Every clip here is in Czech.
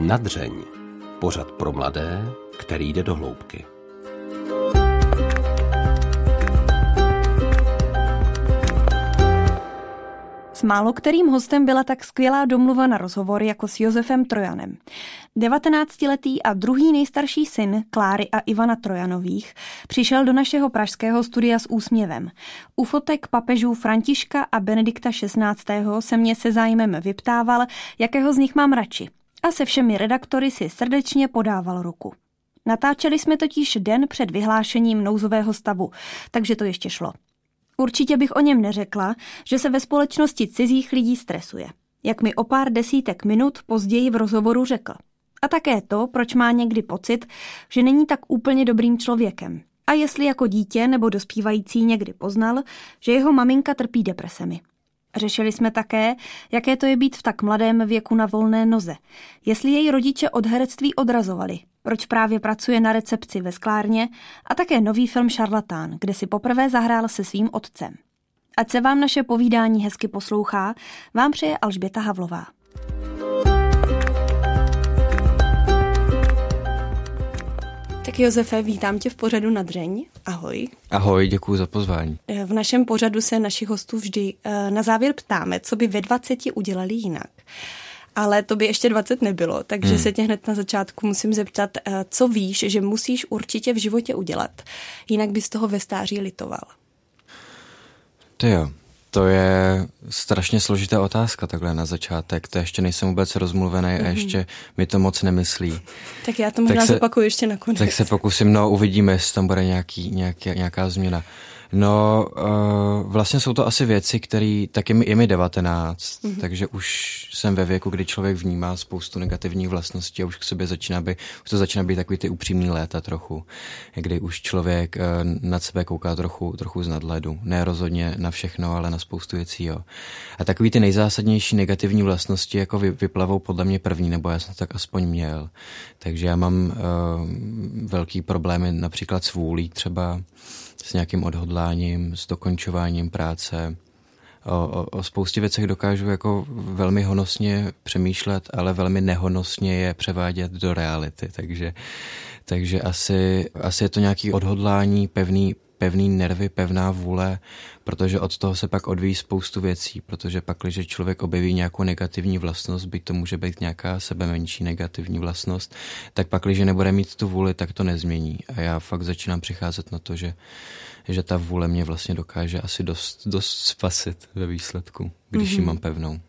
Nadřeň. Pořad pro mladé, který jde do hloubky. S málo kterým hostem byla tak skvělá domluva na rozhovor jako s Josefem Trojanem. 19-letý a druhý nejstarší syn Kláry a Ivana Trojanových přišel do našeho pražského studia s úsměvem. U fotek papežů Františka a Benedikta XVI. se mě se zájmem vyptával, jakého z nich mám radši. A se všemi redaktory si srdečně podával ruku. Natáčeli jsme totiž den před vyhlášením nouzového stavu, takže to ještě šlo. Určitě bych o něm neřekla, že se ve společnosti cizích lidí stresuje. Jak mi o pár desítek minut později v rozhovoru řekl. A také to, proč má někdy pocit, že není tak úplně dobrým člověkem. A jestli jako dítě nebo dospívající někdy poznal, že jeho maminka trpí depresemi. Řešili jsme také, jaké to je být v tak mladém věku na volné noze. Jestli její rodiče od herectví odrazovali, proč právě pracuje na recepci ve sklárně a také nový film Šarlatán, kde si poprvé zahrál se svým otcem. Ať se vám naše povídání hezky poslouchá, vám přeje Alžběta Havlová. Josefe, vítám tě v pořadu na dřeň. Ahoj. Ahoj, děkuji za pozvání. V našem pořadu se našich hostů vždy eh, na závěr ptáme, co by ve 20 udělali jinak. Ale to by ještě 20 nebylo, takže hmm. se tě hned na začátku musím zeptat, eh, co víš, že musíš určitě v životě udělat, jinak bys toho ve stáří litoval. To jo, to je strašně složitá otázka takhle na začátek. To ještě nejsem vůbec rozmluvený mm-hmm. a mhm. ještě mi to moc nemyslí. Tak já to možná zopakuju ještě nakonec. Tak se pokusím, no uvidíme, jestli tam bude nějaký, nějaký, nějaká změna. No, uh, vlastně jsou to asi věci, které, tak je mi, je mi 19, mm-hmm. takže už jsem ve věku, kdy člověk vnímá spoustu negativních vlastností a už k sobě začíná být, už to začíná být takový ty upřímný léta trochu, kdy už člověk uh, nad sebe kouká trochu, trochu z nadhledu. Ne rozhodně na všechno, ale na spoustu věcí, jo. A takový ty nejzásadnější negativní vlastnosti jako vy, vyplavou podle mě první, nebo já jsem to tak aspoň měl. Takže já mám uh, velký problémy například s vůlí třeba, s nějakým odhodláním, s dokončováním práce. O, o, o spoustě věcech dokážu jako velmi honosně přemýšlet, ale velmi nehonosně je převádět do reality. Takže, takže asi, asi je to nějaký odhodlání, pevný, pevný nervy, pevná vůle, protože od toho se pak odvíjí spoustu věcí, protože pak, když člověk objeví nějakou negativní vlastnost, byť to může být nějaká sebe menší negativní vlastnost, tak pak, když nebude mít tu vůli, tak to nezmění. A já fakt začínám přicházet na to, že, že ta vůle mě vlastně dokáže asi dost, dost spasit ve výsledku, když mm-hmm. ji mhm. mám pevnou.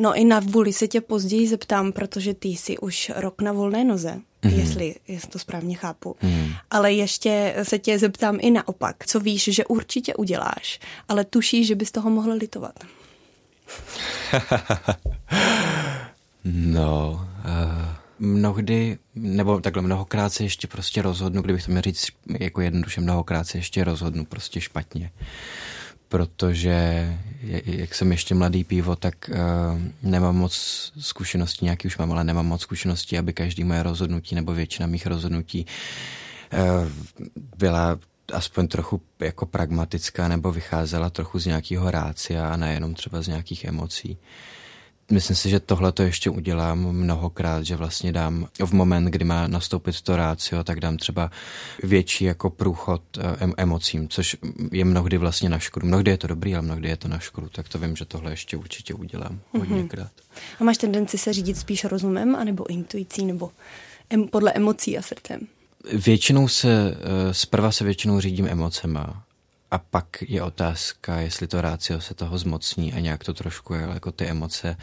No i na vůli se tě později zeptám, protože ty jsi už rok na volné noze, mm-hmm. jestli, jestli to správně chápu. Mm. Ale ještě se tě zeptám i naopak, co víš, že určitě uděláš, ale tušíš, že bys toho mohl litovat. no, uh, mnohdy, nebo takhle mnohokrát se ještě prostě rozhodnu, kdybych to měl říct jako jednoduše, mnohokrát se ještě rozhodnu prostě špatně. Uh, protože jak jsem ještě mladý pivo, tak uh, nemám moc zkušeností, nějaký už mám, ale nemám moc zkušeností, aby každý moje rozhodnutí nebo většina mých rozhodnutí uh, byla aspoň trochu jako pragmatická nebo vycházela trochu z nějakého rácia a nejenom třeba z nějakých emocí. Uh, Myslím si, že tohle to ještě udělám mnohokrát, že vlastně dám v moment, kdy má nastoupit to rácio, tak dám třeba větší jako průchod eh, emocím, což je mnohdy vlastně na škodu. Mnohdy je to dobrý, ale mnohdy je to na škodu, tak to vím, že tohle ještě určitě udělám mm-hmm. hodněkrát. A máš tendenci se řídit spíš rozumem, anebo intuicí, nebo em, podle emocí a srdcem? Většinou se, eh, zprva se většinou řídím emocema a pak je otázka, jestli to rácio se toho zmocní a nějak to trošku jako ty emoce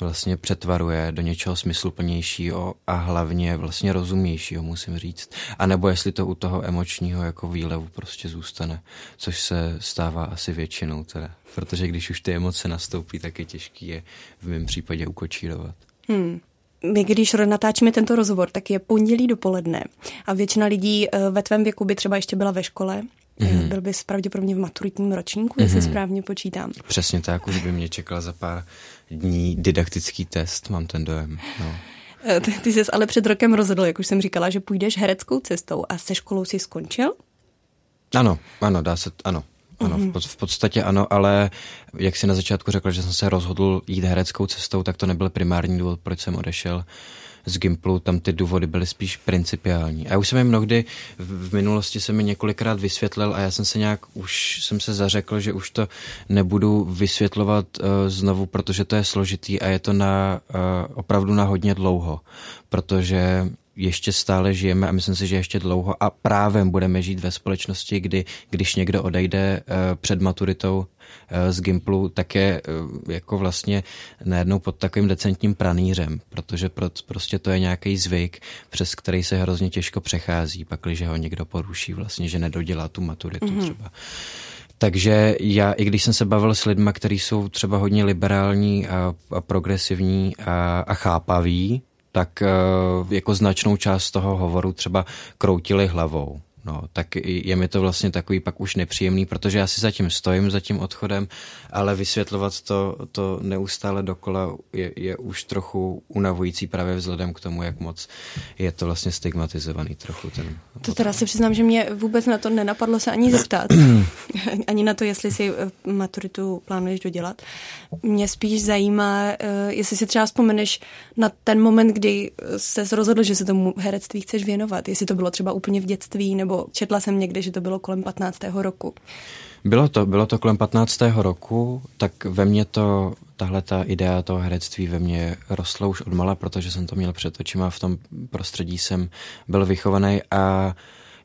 vlastně přetvaruje do něčeho smysluplnějšího a hlavně vlastně rozumnějšího, musím říct. A nebo jestli to u toho emočního jako výlevu prostě zůstane, což se stává asi většinou teda. Protože když už ty emoce nastoupí, tak je těžký je v mém případě ukočírovat. Hmm my, když natáčíme tento rozhovor, tak je pondělí dopoledne a většina lidí eh, ve tvém věku by třeba ještě byla ve škole Mm-hmm. Byl bys pravděpodobně v maturitním ročníku, mm-hmm. jestli mhm. správně počítám. Přesně tak, už by mě čekal za pár dní didaktický test, mám ten dojem. No. Eh, ty, ty jsi ale před rokem rozhodl, jak už jsem říkala, že půjdeš hereckou cestou a se školou si skončil? Ano, ano, dá se, ano. Ano, v, v podstatě ano, ale jak si na začátku řekl, že jsem se rozhodl jít hereckou cestou, tak to nebyl primární důvod, proč jsem odešel z Gimplu, tam ty důvody byly spíš principiální. A já už jsem je mnohdy v, minulosti se mi několikrát vysvětlil a já jsem se nějak už jsem se zařekl, že už to nebudu vysvětlovat uh, znovu, protože to je složitý a je to na uh, opravdu na hodně dlouho, protože ještě stále žijeme a myslím si, že ještě dlouho a právem budeme žít ve společnosti, kdy když někdo odejde uh, před maturitou Eh, z Gimplu, tak je eh, jako vlastně najednou pod takovým decentním pranýřem, protože prostě to je nějaký zvyk, přes který se hrozně těžko přechází, pakliže ho někdo poruší vlastně, že nedodělá tu maturitu mm-hmm. třeba. Takže já, i když jsem se bavil s lidmi, kteří jsou třeba hodně liberální a, a progresivní a, a chápaví, tak uh, jako značnou část toho hovoru třeba kroutili hlavou. No, tak je mi to vlastně takový pak už nepříjemný, protože já si zatím stojím, za tím odchodem, ale vysvětlovat to, to neustále dokola je, je už trochu unavující právě vzhledem k tomu, jak moc je to vlastně stigmatizovaný trochu. Ten to teda si přiznám, že mě vůbec na to nenapadlo se ani zeptat. ani na to, jestli si eh, maturitu plánuješ dodělat. Mě spíš zajímá, eh, jestli si třeba vzpomeneš na ten moment, kdy se rozhodl, že se tomu herectví chceš věnovat. Jestli to bylo třeba úplně v dětství, nebo četla jsem někde, že to bylo kolem 15. roku. Bylo to, bylo to kolem 15. roku, tak ve mně to, tahle ta idea toho herectví ve mně rostla už odmala, protože jsem to měl před očima, v tom prostředí jsem byl vychovaný a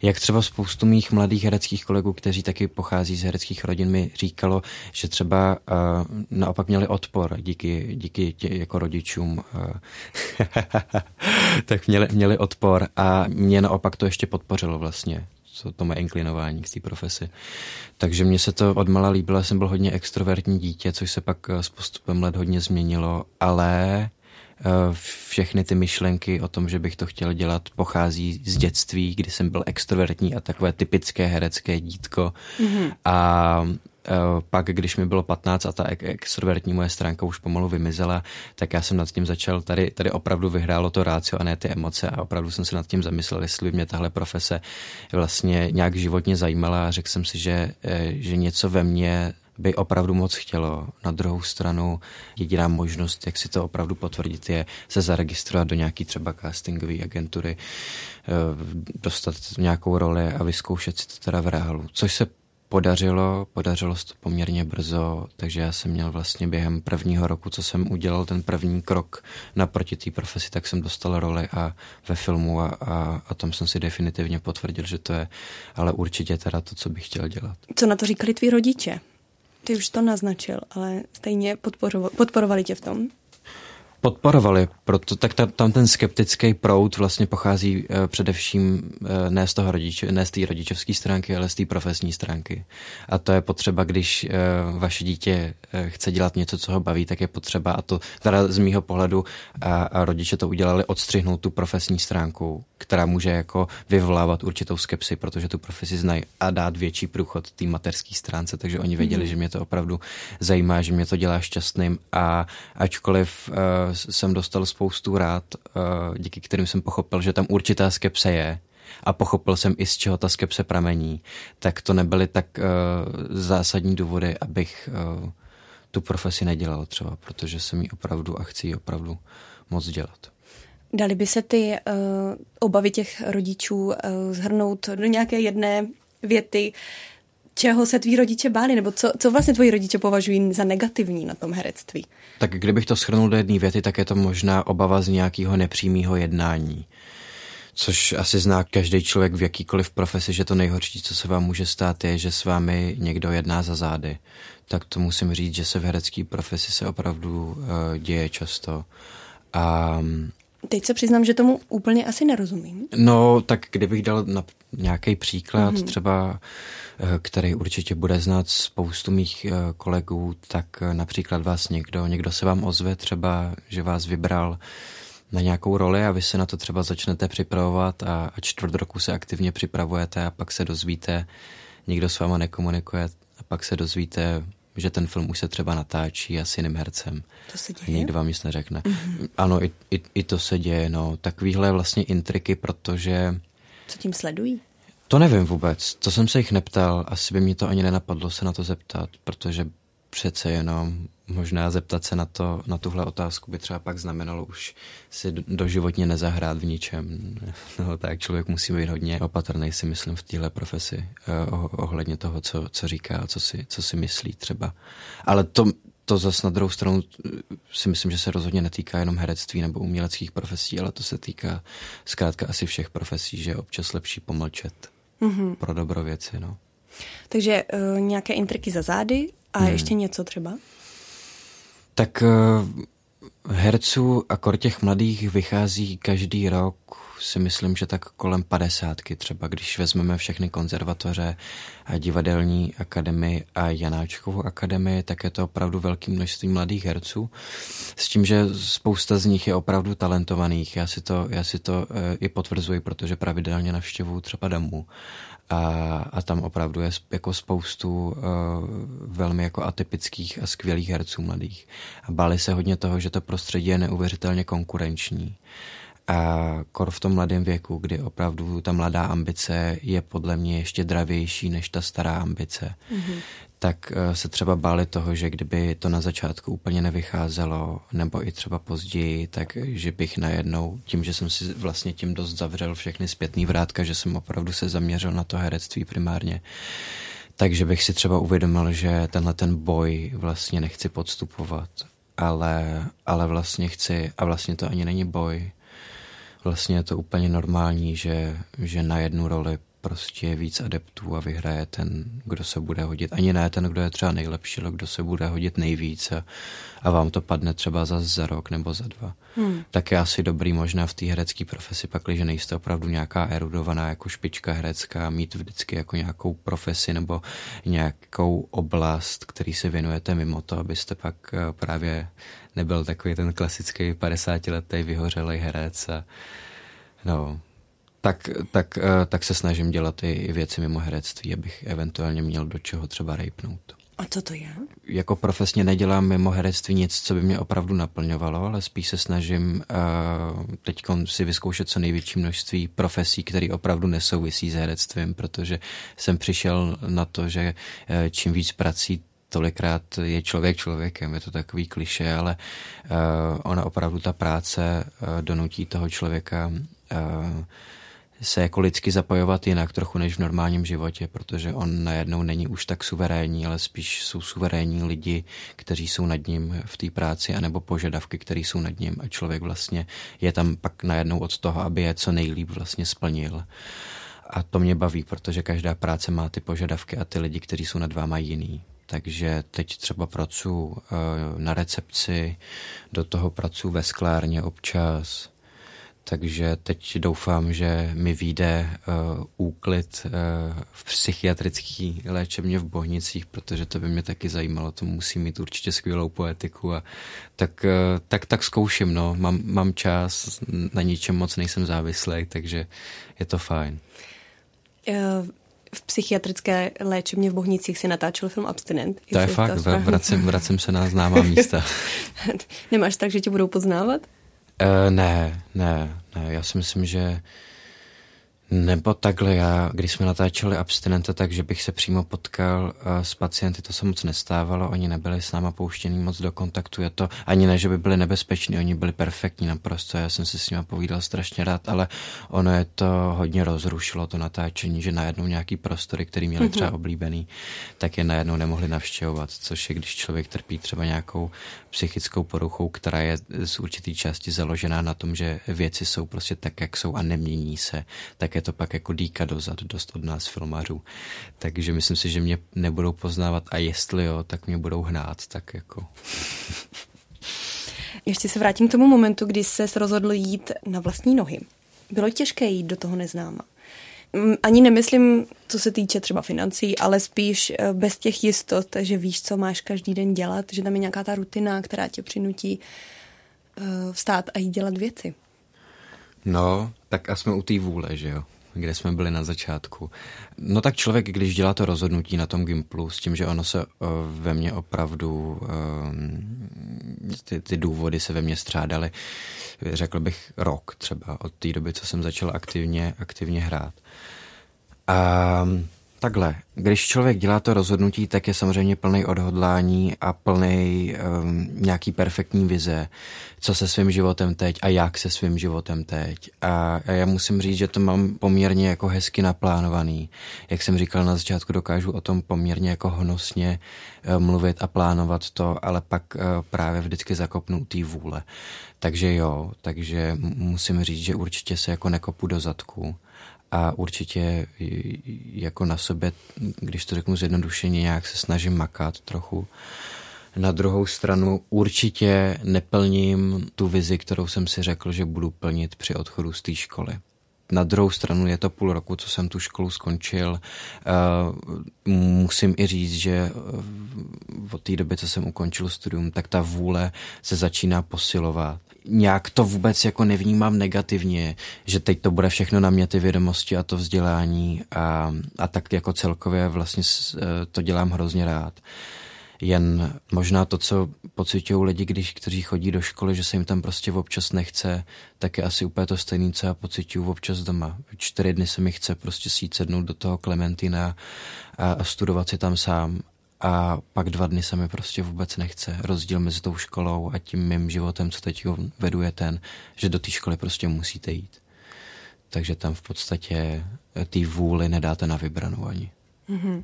jak třeba spoustu mých mladých hereckých kolegů, kteří taky pochází z hereckých rodin, mi říkalo, že třeba uh, naopak měli odpor díky, díky tě, jako rodičům. Uh, tak měli, měli odpor a mě naopak to ještě podpořilo vlastně to, to mé inklinování k té profesi. Takže mně se to odmala líbilo, já jsem byl hodně extrovertní dítě, což se pak s postupem let hodně změnilo, ale Eh, všechny ty myšlenky o tom, že bych to chtěl dělat, pochází z dětství, kdy jsem byl extrovertní a takové typické herecké dítko. Mm-hmm. A eh, pak, když mi bylo 15 a ta extrovertní moje stránka už pomalu vymizela, tak já jsem nad tím začal, tady, tady opravdu vyhrálo to rácio a ne ty emoce a opravdu jsem se nad tím zamyslel, jestli by mě tahle profese vlastně nějak životně zajímala a řekl jsem si, že, eh, že něco ve mně by opravdu moc chtělo. Na druhou stranu jediná možnost, jak si to opravdu potvrdit, je se zaregistrovat do nějaký třeba castingové agentury, eh, dostat nějakou roli a vyzkoušet si to teda v reálu. Což se podařilo, podařilo se to poměrně brzo, takže já jsem měl vlastně během prvního roku, co jsem udělal ten první krok naproti té profesi, tak jsem dostal roli a ve filmu a, a, a tam jsem si definitivně potvrdil, že to je ale určitě teda to, co bych chtěl dělat. Co na to říkali tví rodiče? Ty už to naznačil, ale stejně podporovali tě v tom podporovali, proto tak ta, tam ten skeptický proud vlastně pochází uh, především uh, ne z toho rodiče, ne z té rodičovské stránky, ale z té profesní stránky. A to je potřeba, když uh, vaše dítě uh, chce dělat něco, co ho baví, tak je potřeba, a to teda z mýho pohledu a, a rodiče to udělali, odstřihnout tu profesní stránku, která může jako vyvolávat určitou skepsi, protože tu profesi znají a dát větší průchod té materské stránce, takže oni věděli, mm. že mě to opravdu zajímá, že mě to dělá šťastným a ačkoliv uh, jsem dostal spoustu rád, eh, díky kterým jsem pochopil, že tam určitá skepse je a pochopil jsem i z čeho ta skepse pramení, tak to nebyly tak uh, zásadní důvody, abych uh, tu profesi nedělal třeba, protože jsem ji opravdu a chci ji opravdu moc dělat. Dali by se ty uh, obavy těch rodičů uh, zhrnout do nějaké jedné věty, čeho se tví rodiče báli, nebo co, co vlastně tvoji rodiče považují za negativní na tom herectví? Tak kdybych to schrnul do jedné věty, tak je to možná obava z nějakého nepřímého jednání. Což asi zná každý člověk v jakýkoliv profesi, že to nejhorší, co se vám může stát, je, že s vámi někdo jedná za zády. Tak to musím říct, že se v herecké profesi se opravdu uh, děje často. A Teď se přiznám, že tomu úplně asi nerozumím. No, tak kdybych dal na nějaký příklad, mm-hmm. třeba Eh, který určitě bude znát spoustu mých eh, kolegů, tak eh, například vás někdo, někdo se vám ozve třeba, že vás vybral na nějakou roli a vy se na to třeba začnete připravovat a, a čtvrt roku se aktivně připravujete a pak se dozvíte, nikdo s váma nekomunikuje a pak se dozvíte, že ten film už se třeba natáčí a s jiným hercem. To se děje? Nikdo vám nic neřekne. Mm-hmm. Ano, i, i, i to se děje. No. Takovýhle vlastně intriky, protože... Co tím sledují? To nevím vůbec, to jsem se jich neptal, asi by mi to ani nenapadlo se na to zeptat, protože přece jenom možná zeptat se na, to, na tuhle otázku by třeba pak znamenalo už si doživotně nezahrát v ničem. No, tak člověk musí být hodně opatrný, si myslím, v téhle profesi oh, ohledně toho, co, co říká, co si, co si myslí třeba. Ale to, to zase na druhou stranu eh, si myslím, že se rozhodně netýká jenom herectví nebo uměleckých profesí, ale to se týká zkrátka asi všech profesí, že je občas lepší pomlčet mm-hmm. pro dobro věci. No. Takže uh, nějaké intriky za zády a hmm. ještě něco třeba? Tak uh, herců a kor těch mladých vychází každý rok si myslím, že tak kolem padesátky třeba, když vezmeme všechny konzervatoře a divadelní akademii a Janáčkovou akademii, tak je to opravdu velké množství mladých herců. S tím, že spousta z nich je opravdu talentovaných. Já si to, já si to e, i potvrzuji, protože pravidelně navštěvuju třeba Damu a, a tam opravdu je jako spoustu uh, velmi jako atypických a skvělých herců mladých. A báli se hodně toho, že to prostředí je neuvěřitelně konkurenční. A kor v tom mladém věku, kdy opravdu ta mladá ambice je podle mě ještě dravější než ta stará ambice, mm-hmm. Tak eh, se třeba báli toho, že kdyby to na začátku úplně nevycházelo, nebo i třeba později, tak že bych najednou, tím, že jsem si vlastně tím dost zavřel všechny zpětný vrátka, že jsem opravdu se zaměřil na to herectví primárně, takže bych si třeba uvědomil, že tenhle ten boj vlastně nechci podstupovat, ale, ale vlastně chci, a vlastně to ani není boj, vlastně je to úplně normální, že, že na jednu roli prostě je víc adeptů a vyhraje ten, kdo se bude hodit. Ani ne ten, kdo je třeba nejlepší, ale kdo se bude hodit nejvíc a, a vám to padne třeba za, za rok nebo za dva. Hmm. Tak je asi dobrý možná v té herecké profesi, pakliže nejste opravdu nějaká erudovaná jako špička herecká, mít vždycky jako nějakou profesi nebo nějakou oblast, který se věnujete mimo to, abyste pak eh, právě nebyl takový ten klasický 50-letý vyhořelý herec a no, tak, tak, eh, tak se snažím dělat i věci mimo herectví, abych eventuálně měl do čeho třeba rejpnout. A co to je? Jako profesně nedělám mimo herectví nic, co by mě opravdu naplňovalo, ale spíš se snažím uh, teď si vyzkoušet co největší množství profesí, které opravdu nesouvisí s herectvím, protože jsem přišel na to, že uh, čím víc prací, tolikrát je člověk člověkem, je to takový kliše, ale uh, ona opravdu ta práce uh, donutí toho člověka uh, se jako lidsky zapojovat jinak trochu než v normálním životě, protože on najednou není už tak suverénní, ale spíš jsou suverénní lidi, kteří jsou nad ním v té práci, anebo požadavky, které jsou nad ním a člověk vlastně je tam pak najednou od toho, aby je co nejlíp vlastně splnil. A to mě baví, protože každá práce má ty požadavky a ty lidi, kteří jsou nad váma jiný. Takže teď třeba pracuji eh, na recepci, do toho pracuji ve sklárně občas, takže teď doufám, že mi vyjde uh, úklid uh, v psychiatrický léčebně v Bohnicích, protože to by mě taky zajímalo, to musí mít určitě skvělou poetiku a tak, uh, tak, tak zkouším, no, mám, mám čas, na ničem moc nejsem závislý, takže je to fajn. v psychiatrické léčebně v Bohnicích si natáčel film Abstinent. To je fakt, vracím, vracím se na známá místa. Nemáš tak, že tě budou poznávat? Uh, ne, ne, ne. Já si myslím, že nebo takhle, já, když jsme natáčeli abstinenta, takže bych se přímo potkal uh, s pacienty, to se moc nestávalo, oni nebyli s náma pouštění moc do kontaktu, je to ani ne, že by byli nebezpeční, oni byli perfektní naprosto, já jsem si s nimi povídal strašně rád, ale ono je to hodně rozrušilo, to natáčení, že najednou nějaký prostory, který měli třeba mhm. oblíbený, tak je najednou nemohli navštěvovat, což je, když člověk trpí třeba nějakou psychickou poruchou, která je z určitý části založená na tom, že věci jsou prostě tak, jak jsou a nemění se, tak je to pak jako dýka dozad dost od nás filmařů. Takže myslím si, že mě nebudou poznávat a jestli jo, tak mě budou hnát, tak jako... Ještě se vrátím k tomu momentu, kdy se rozhodl jít na vlastní nohy. Bylo těžké jít do toho neznáma. Mm, ani nemyslím, co se týče třeba financí, ale spíš eh, bez těch jistot, že víš, co máš každý den dělat, že tam je nějaká ta rutina, která tě přinutí eh, vstát a jít dělat věci. No, tak a jsme u té vůle, že jo? Kde jsme byli na začátku. No tak člověk, když dělá to rozhodnutí na tom Gimplu s tím, že ono se uh, ve mně opravdu, uh, ty, ty důvody se ve mně střádaly, řekl bych rok třeba od té doby, co jsem začal aktivně, aktivně hrát. A Takhle, když člověk dělá to rozhodnutí, tak je samozřejmě plný odhodlání a plný um, nějaký perfektní vize, co se svým životem teď a jak se svým životem teď. A, a já musím říct, že to mám poměrně jako hezky naplánovaný. Jak jsem říkal na začátku, dokážu o tom poměrně jako honosně uh, mluvit a plánovat to, ale pak uh, právě vždycky zakopnu té vůle. Takže jo, takže musím říct, že určitě se jako nekopu do zadku a určitě jako na sobě, když to řeknu zjednodušeně, nějak se snažím makat trochu. Na druhou stranu určitě neplním tu vizi, kterou jsem si řekl, že budu plnit při odchodu z té školy. Na druhou stranu je to půl roku, co jsem tu školu skončil. Uh, musím i říct, že od té doby, co jsem ukončil studium, tak ta vůle se začíná posilovat nějak to vůbec jako nevnímám negativně, že teď to bude všechno na mě ty vědomosti a to vzdělání a, a tak jako celkově vlastně e, to dělám hrozně rád. Jen možná to, co pocitují lidi, když, kteří chodí do školy, že se jim tam prostě občas nechce, tak je asi úplně to stejné, co já pocituju občas doma. Čtyři dny se mi chce prostě sít sednout do toho Klementina a, a studovat si tam sám a pak dva dny se mi prostě vůbec nechce. Rozdíl mezi tou školou a tím mým životem, co teď vedu, je ten, že do té školy prostě musíte jít. Takže tam v podstatě ty vůli nedáte na vybranou ani. Mm-hmm.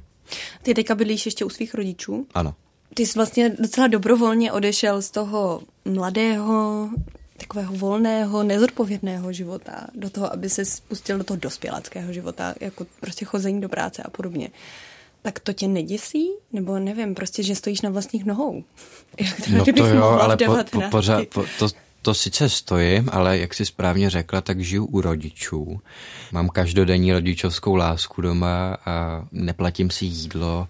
Ty teďka bydlíš ještě u svých rodičů? Ano. Ty jsi vlastně docela dobrovolně odešel z toho mladého, takového volného, nezodpovědného života do toho, aby se spustil do toho dospělackého života, jako prostě chození do práce a podobně tak to tě neděsí? Nebo nevím, prostě, že stojíš na vlastních nohou? No to jo, ale po, po, pořád, po, to, to sice stojím, ale jak si správně řekla, tak žiju u rodičů. Mám každodenní rodičovskou lásku doma a neplatím si jídlo,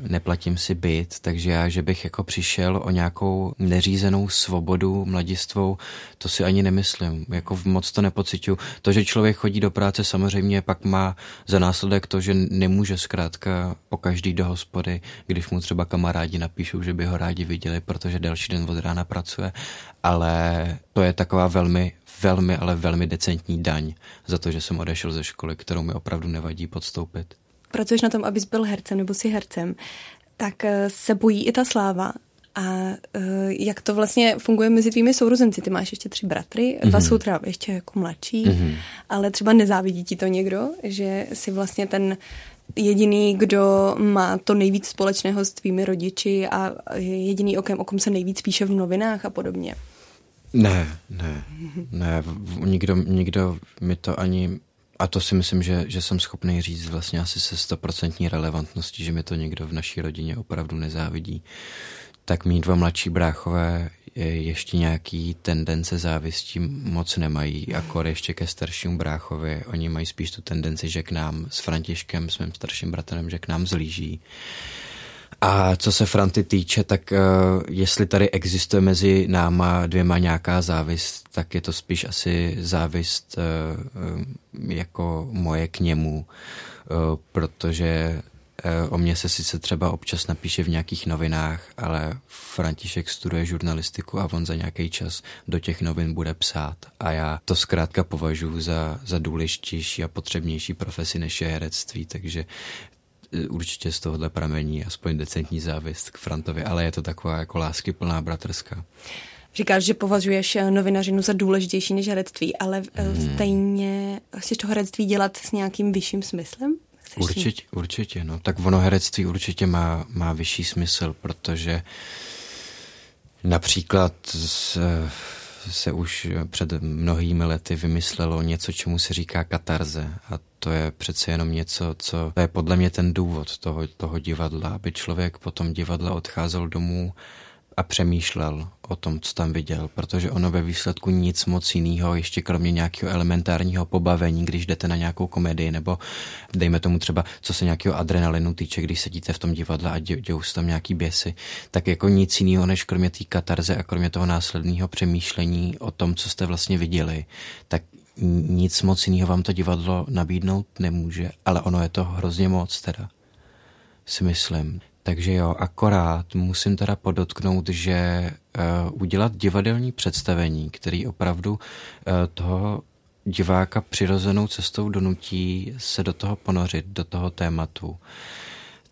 neplatím si byt, takže já, že bych jako přišel o nějakou neřízenou svobodu mladistvou, to si ani nemyslím. Jako moc to nepocituju. To, že člověk chodí do práce, samozřejmě pak má za následek to, že nemůže zkrátka po každý do hospody, když mu třeba kamarádi napíšou, že by ho rádi viděli, protože další den od rána pracuje, ale to je taková velmi velmi, ale velmi decentní daň za to, že jsem odešel ze školy, kterou mi opravdu nevadí podstoupit pracuješ na tom, abys byl hercem nebo si hercem, tak eh, se bojí i ta sláva. A uh, jak to vlastně funguje mezi tvými sourozenci? Ty máš ještě tři bratry, dva mm-hmm. jsou teda ještě jako mladší, mm-hmm. ale třeba nezávidí ti to někdo, že si vlastně ten jediný, kdo má to nejvíc společného s tvými rodiči a jediný, okem, o kom se nejvíc píše v novinách a podobně. Ne, ne, ne, nikdo, nikdo mi to ani a to si myslím, že, že jsem schopný říct vlastně asi se stoprocentní relevantností, že mi to někdo v naší rodině opravdu nezávidí. Tak mý dva mladší bráchové ještě nějaký tendence závistí moc nemají, akor ještě ke staršímu bráchovi. Oni mají spíš tu tendenci, že k nám s Františkem, s mým starším bratrem, že k nám zlíží. A co se Franty týče, tak uh, jestli tady existuje mezi náma dvěma nějaká závist, tak je to spíš asi závist uh, jako moje k němu, protože o mě se sice třeba občas napíše v nějakých novinách, ale František studuje žurnalistiku a on za nějaký čas do těch novin bude psát. A já to zkrátka považuji za, za důležitější a potřebnější profesi než je herectví, takže určitě z tohohle pramení aspoň decentní závist k Frantovi, ale je to taková jako lásky plná bratrská. Říkáš, že považuješ eh, novinařinu za důležitější než herectví, ale eh, hmm. stejně chceš to herectví dělat s nějakým vyšším smyslem? Chceš určitě, určitě, no. Tak ono herectví určitě má, má vyšší smysl, protože například z, se už před mnohými lety vymyslelo něco, čemu se říká katarze. A to je přece jenom něco, co to je podle mě ten důvod toho, toho divadla, aby člověk po tom divadle odcházel domů a přemýšlel o tom, co tam viděl, protože ono ve výsledku nic moc jiného, ještě kromě nějakého elementárního pobavení, když jdete na nějakou komedii, nebo dejme tomu třeba, co se nějakého adrenalinu týče, když sedíte v tom divadle a dě, dějou se tam nějaký běsy, tak jako nic jiného, než kromě té katarze a kromě toho následného přemýšlení o tom, co jste vlastně viděli, tak nic moc jiného vám to divadlo nabídnout nemůže, ale ono je to hrozně moc teda, si myslím. Takže jo, akorát musím teda podotknout, že uh, udělat divadelní představení, který opravdu uh, toho diváka přirozenou cestou donutí se do toho ponořit, do toho tématu,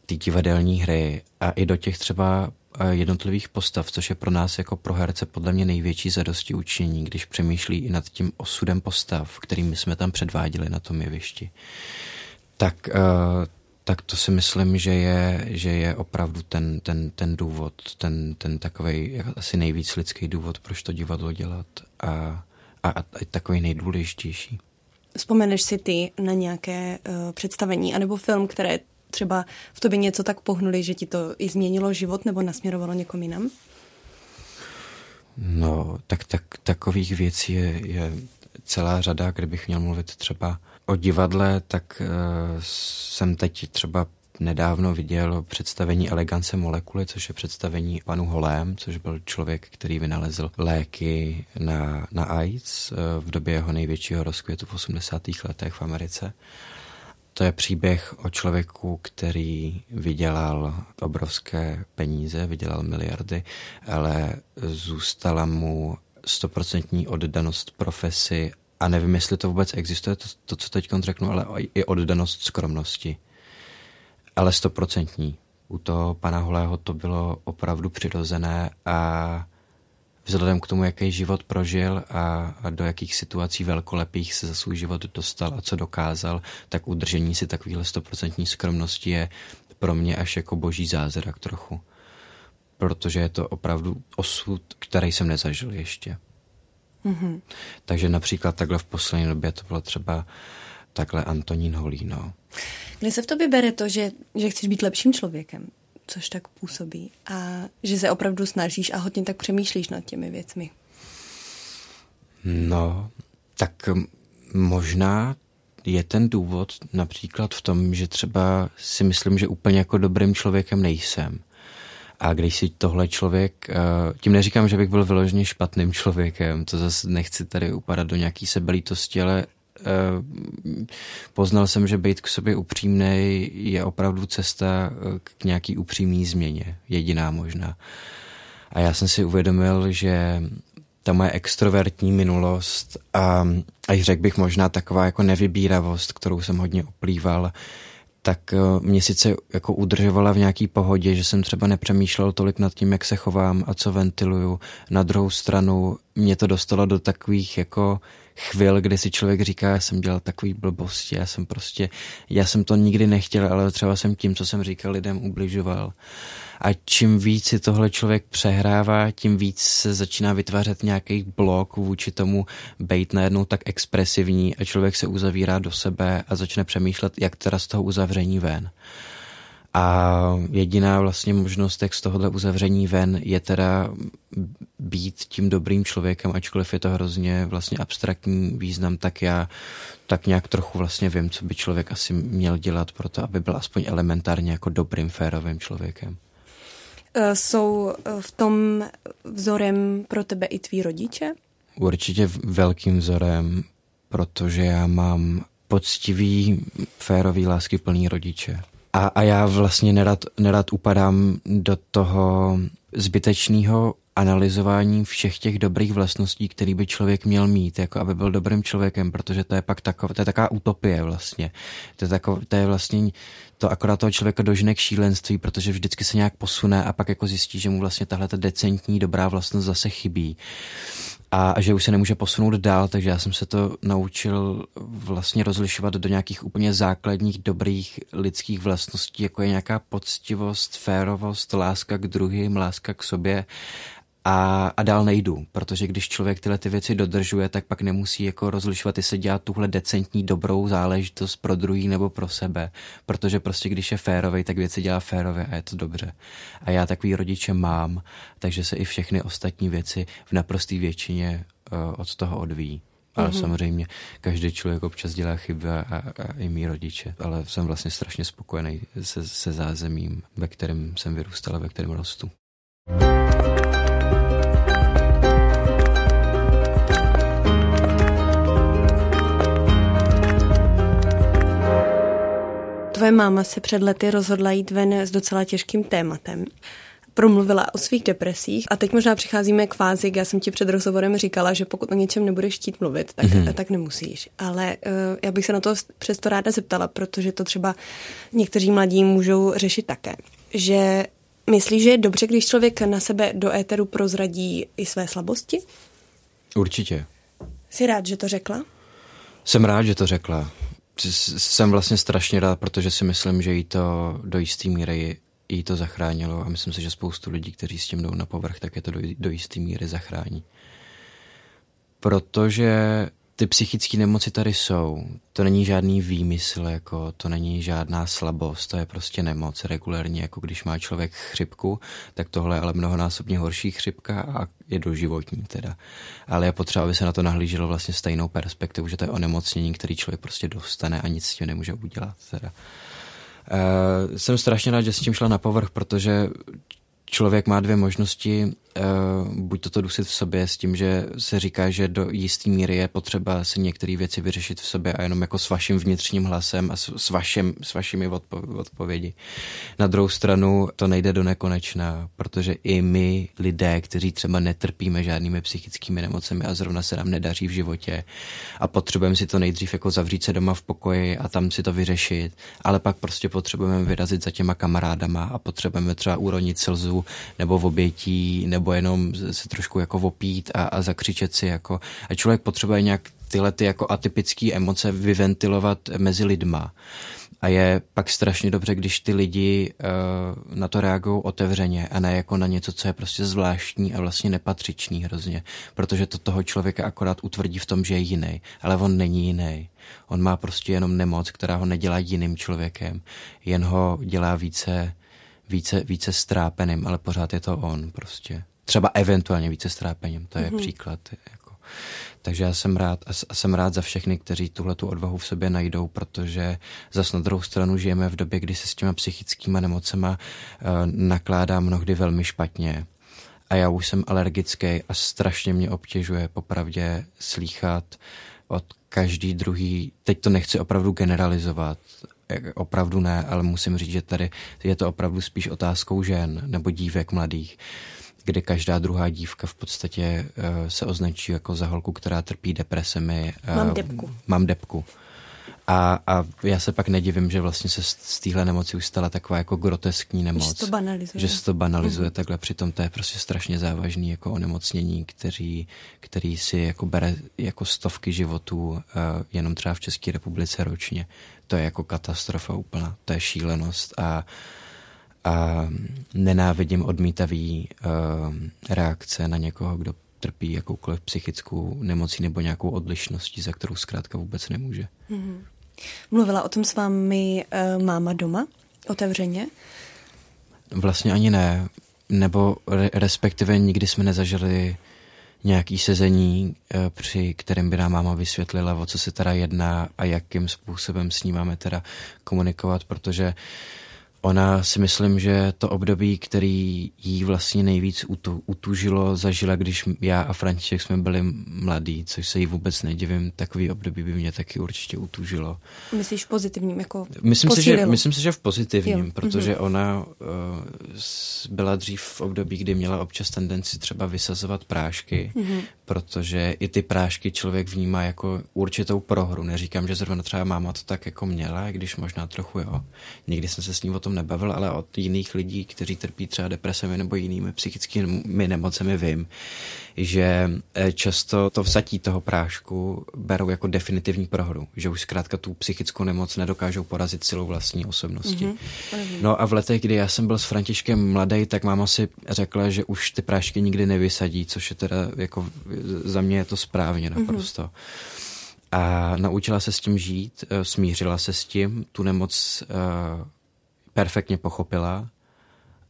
ty divadelní hry a i do těch třeba eh, jednotlivých postav, což je pro nás jako pro herce podle mě největší zadosti učení, když přemýšlí i nad tím osudem postav, kterými jsme tam předváděli na tom jevišti. Tak, eh, tak to si myslím, že je, že je opravdu ten, ten, ten důvod, ten, ten takový asi nejvíc lidský důvod, proč to divadlo dělat a, a, a takový nejdůležitější. Vzpomeneš si ty na nějaké uh, představení anebo film, které třeba v tobě něco tak pohnuli, že ti to i změnilo život nebo nasměrovalo někom jinam? No, tak, tak takových věcí je, je celá řada, kdybych měl mluvit třeba o divadle, tak uh, jsem teď třeba nedávno viděl představení Elegance molekuly, což je představení panu Holém, což byl člověk, který vynalezl léky na, na AIDS uh, v době jeho největšího rozkvětu v 80. letech v Americe. To je příběh o člověku, který vydělal obrovské peníze, vydělal miliardy, ale zůstala mu stoprocentní oddanost profesi a nevím, jestli to vůbec existuje, to, to co teď řeknu, ale i oddanost skromnosti. Ale stoprocentní. U toho pana Holého to bylo opravdu přirozené a vzhledem k tomu, jaký život prožil a, a do jakých situací velkolepých se za svůj život dostal a co dokázal, tak udržení si takovýhle stoprocentní skromnosti je pro mě až jako boží zázrak trochu. Protože je to opravdu osud, který jsem nezažil ještě. Mm-hmm. Takže například takhle v poslední době to bylo třeba takhle Antonín Holíno. Kde se v tobě bere to, že, že chceš být lepším člověkem? což tak působí. A že se opravdu snažíš a hodně tak přemýšlíš nad těmi věcmi. No, tak možná je ten důvod například v tom, že třeba si myslím, že úplně jako dobrým člověkem nejsem. A když si tohle člověk, eh, tím neříkám, že bych byl vyloženě špatným člověkem, to zase nechci tady upadat do nějaký sebelítosti, ale Eh, poznal jsem, že být k sobě upřímný je opravdu cesta eh, k nějaký upřímný změně, jediná možná. A já jsem si uvědomil, že ta moje extrovertní minulost a, a řekl bych možná taková jako nevybíravost, kterou jsem hodně oplýval, tak eh, mě sice jako udržovala v nějaký pohodě, že jsem třeba nepřemýšlel tolik nad tím, jak se chovám a co ventiluju. Na druhou stranu mě to dostalo do takových jako chvil, kdy si člověk říká, já jsem dělal takový blbosti, já jsem prostě, já jsem to nikdy nechtěl, ale třeba jsem tím, co jsem říkal, lidem ubližoval. A čím víc si tohle člověk přehrává, tím víc se začíná vytvářet nějaký blok vůči tomu být najednou tak expresivní a člověk se uzavírá do sebe a začne přemýšlet, jak teda z toho uzavření ven. A jediná vlastně možnost, jak z tohohle uzavření ven, je teda být tím dobrým člověkem, ačkoliv je to hrozně vlastně abstraktní význam, tak já tak nějak trochu vlastně vím, co by člověk asi měl dělat pro to, aby byl aspoň elementárně jako dobrým, férovým člověkem. E, jsou e, v tom vzorem pro tebe i tví rodiče? Určitě velkým vzorem, protože já mám poctivý, férový, lásky plný rodiče. A, a já vlastně nerad, nerad upadám do toho zbytečného analyzování všech těch dobrých vlastností, který by člověk měl mít, jako aby byl dobrým člověkem, protože to je pak takov, to je taková utopie vlastně. To je, takov, to je vlastně, to akorát toho člověka dožne k šílenství, protože vždycky se nějak posune a pak jako zjistí, že mu vlastně tahle ta decentní dobrá vlastnost zase chybí a že už se nemůže posunout dál, takže já jsem se to naučil vlastně rozlišovat do nějakých úplně základních dobrých lidských vlastností, jako je nějaká poctivost, férovost, láska k druhým, láska k sobě a, a dál nejdu, protože když člověk tyhle ty věci dodržuje, tak pak nemusí jako rozlišovat, jestli dělá tuhle decentní dobrou záležitost pro druhý nebo pro sebe, protože prostě když je férový, tak věci dělá férově a je to dobře. A já takový rodiče mám, takže se i všechny ostatní věci v naprosté většině uh, od toho odvíjí. Ale mm-hmm. samozřejmě každý člověk občas dělá chyby a, a, a i mý rodiče. Ale jsem vlastně strašně spokojený se, se zázemím, ve kterém jsem vyrůstal a ve kterém rostu. Tvoje máma se před lety rozhodla jít ven s docela těžkým tématem. promluvila o svých depresích a teď možná přicházíme k fázi, já jsem ti před rozhovorem říkala, že pokud o něčem nebudeš chtít mluvit, tak, mm-hmm. tak nemusíš. Ale uh, já bych se na to přesto ráda zeptala, protože to třeba někteří mladí můžou řešit také. Že myslíš, že je dobře, když člověk na sebe do éteru prozradí i své slabosti? Určitě. Jsi rád, že to řekla? Jsem rád, že to řekla. Jsem vlastně strašně rád, protože si myslím, že jí to do jisté míry jí to zachránilo a myslím si, že spoustu lidí, kteří s tím jdou na povrch, tak je to do, do jisté míry zachrání. Protože ty psychické nemoci tady jsou. To není žádný výmysl, jako to není žádná slabost, to je prostě nemoc regulérně, jako když má člověk chřipku, tak tohle je ale mnohonásobně horší chřipka a je doživotní teda. Ale je potřeba, aby se na to nahlíželo vlastně stejnou perspektivu, že to je onemocnění, který člověk prostě dostane a nic s tím nemůže udělat teda. Uh, jsem strašně rád, že s tím šla na povrch, protože člověk má dvě možnosti, buď toto dusit v sobě s tím, že se říká, že do jisté míry je potřeba si některé věci vyřešit v sobě a jenom jako s vaším vnitřním hlasem a s, s, vašim, s vašimi odpo- odpovědi. Na druhou stranu to nejde do nekonečna, protože i my, lidé, kteří třeba netrpíme žádnými psychickými nemocemi a zrovna se nám nedaří v životě a potřebujeme si to nejdřív jako zavřít se doma v pokoji a tam si to vyřešit, ale pak prostě potřebujeme vyrazit za těma kamarádama a potřebujeme třeba uronit slzu nebo v obětí nebo jenom se trošku jako opít a, a zakřičet si jako. A člověk potřebuje nějak tyhle ty jako atypické emoce vyventilovat mezi lidma. A je pak strašně dobře, když ty lidi uh, na to reagují otevřeně a ne jako na něco, co je prostě zvláštní a vlastně nepatřičný hrozně. Protože to toho člověka akorát utvrdí v tom, že je jiný. Ale on není jiný. On má prostě jenom nemoc, která ho nedělá jiným člověkem. Jen ho dělá více více, více strápeným, ale pořád je to on prostě. Třeba eventuálně více strápením, to je mm-hmm. příklad. Jako. Takže já jsem rád a jsem rád za všechny, kteří tuhle tu odvahu v sobě najdou, protože zas na druhou stranu žijeme v době, kdy se s těma psychickýma nemocema uh, nakládá mnohdy velmi špatně. A já už jsem alergický a strašně mě obtěžuje popravdě slýchat od každý druhý, teď to nechci opravdu generalizovat, opravdu ne, ale musím říct, že tady je to opravdu spíš otázkou žen nebo dívek mladých, kde každá druhá dívka v podstatě uh, se označí jako za holku, která trpí depresemi. Uh, mám depku. Mám depku. A, a já se pak nedivím, že vlastně se z, téhle nemoci už stala taková jako groteskní nemoc. Že se to banalizuje. Že se to banalizuje mm. takhle, přitom to je prostě strašně závažný jako onemocnění, který, který si jako bere jako stovky životů uh, jenom třeba v České republice ročně. To je jako katastrofa úplná, to je šílenost a a nenávidím odmítavý uh, reakce na někoho, kdo trpí jakoukoliv psychickou nemocí nebo nějakou odlišností, za kterou zkrátka vůbec nemůže. Mm-hmm. Mluvila o tom s vámi uh, máma doma otevřeně? Vlastně ani ne, nebo re- respektive nikdy jsme nezažili nějaký sezení, uh, při kterém by nám máma vysvětlila, o co se teda jedná a jakým způsobem s ní máme teda komunikovat, protože uh, Ona si myslím, že to období, který jí vlastně nejvíc utu, utužilo, zažila, když já a František jsme byli mladí, což se jí vůbec nedivím, takový období by mě taky určitě utužilo. Myslíš v pozitivním, jako myslím si, že, myslím si, že v pozitivním, jo. protože mm-hmm. ona uh, byla dřív v období, kdy měla občas tendenci třeba vysazovat prášky, mm-hmm. protože i ty prášky člověk vnímá jako určitou prohru. Neříkám, že zrovna třeba máma to tak jako měla, když možná trochu jo. Nikdy jsem se s ní o tom tom nebavil, ale od jiných lidí, kteří trpí třeba depresemi nebo jinými psychickými nemocemi, vím, že eh, často to vsatí toho prášku berou jako definitivní prohru, že už zkrátka tu psychickou nemoc nedokážou porazit silou vlastní osobnosti. Mm-hmm. No a v letech, kdy já jsem byl s Františkem mladý, tak máma si řekla, že už ty prášky nikdy nevysadí, což je teda jako za mě je to správně naprosto. Mm-hmm. A naučila se s tím žít, eh, smířila se s tím, tu nemoc uh, perfektně pochopila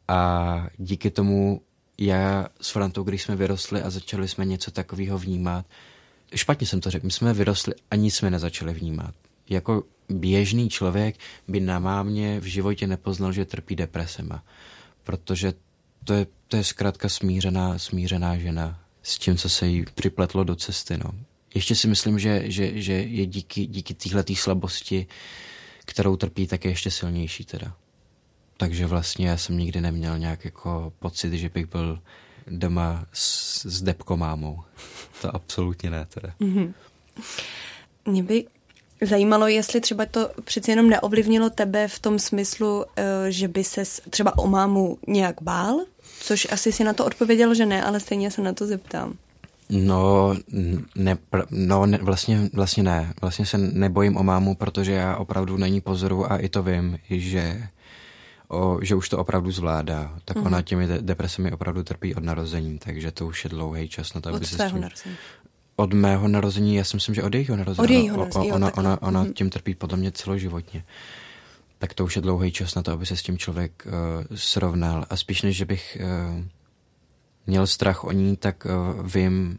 a díky tomu já s Frantou, když jsme vyrostli a začali jsme něco takového vnímat, špatně jsem to řekl, my jsme vyrostli a nic jsme nezačali vnímat. Jako běžný člověk by na mámě v životě nepoznal, že trpí depresema, protože to je, to je zkrátka smířená, smířená žena s tím, co se jí připletlo do cesty. No. Ještě si myslím, že, že, že je díky, díky téhle slabosti, kterou trpí, tak je ještě silnější teda takže vlastně já jsem nikdy neměl nějak jako pocit, že bych byl doma s, s depkomámou. To absolutně ne teda. Mm-hmm. Mě by zajímalo, jestli třeba to přeci jenom neovlivnilo tebe v tom smyslu, eh, že by se třeba o mámu nějak bál, což asi si na to odpověděl, že ne, ale stejně se na to zeptám. No, ne, no ne, vlastně, vlastně ne. Vlastně se nebojím o mámu, protože já opravdu na ní pozoru a i to vím, že, o, že už to opravdu zvládá. Tak mm-hmm. ona těmi de- depresemi opravdu trpí od narození, takže to už je dlouhý čas na to, aby se s tím... narození. Od mého narození, já si myslím, že od jejího narození. Od jejího narození, ona, ona, ona, ona mm-hmm. tím trpí podle mě celoživotně. Tak to už je dlouhý čas na to, aby se s tím člověk uh, srovnal. A spíš než, že bych... Uh, měl strach o ní, tak uh, vím,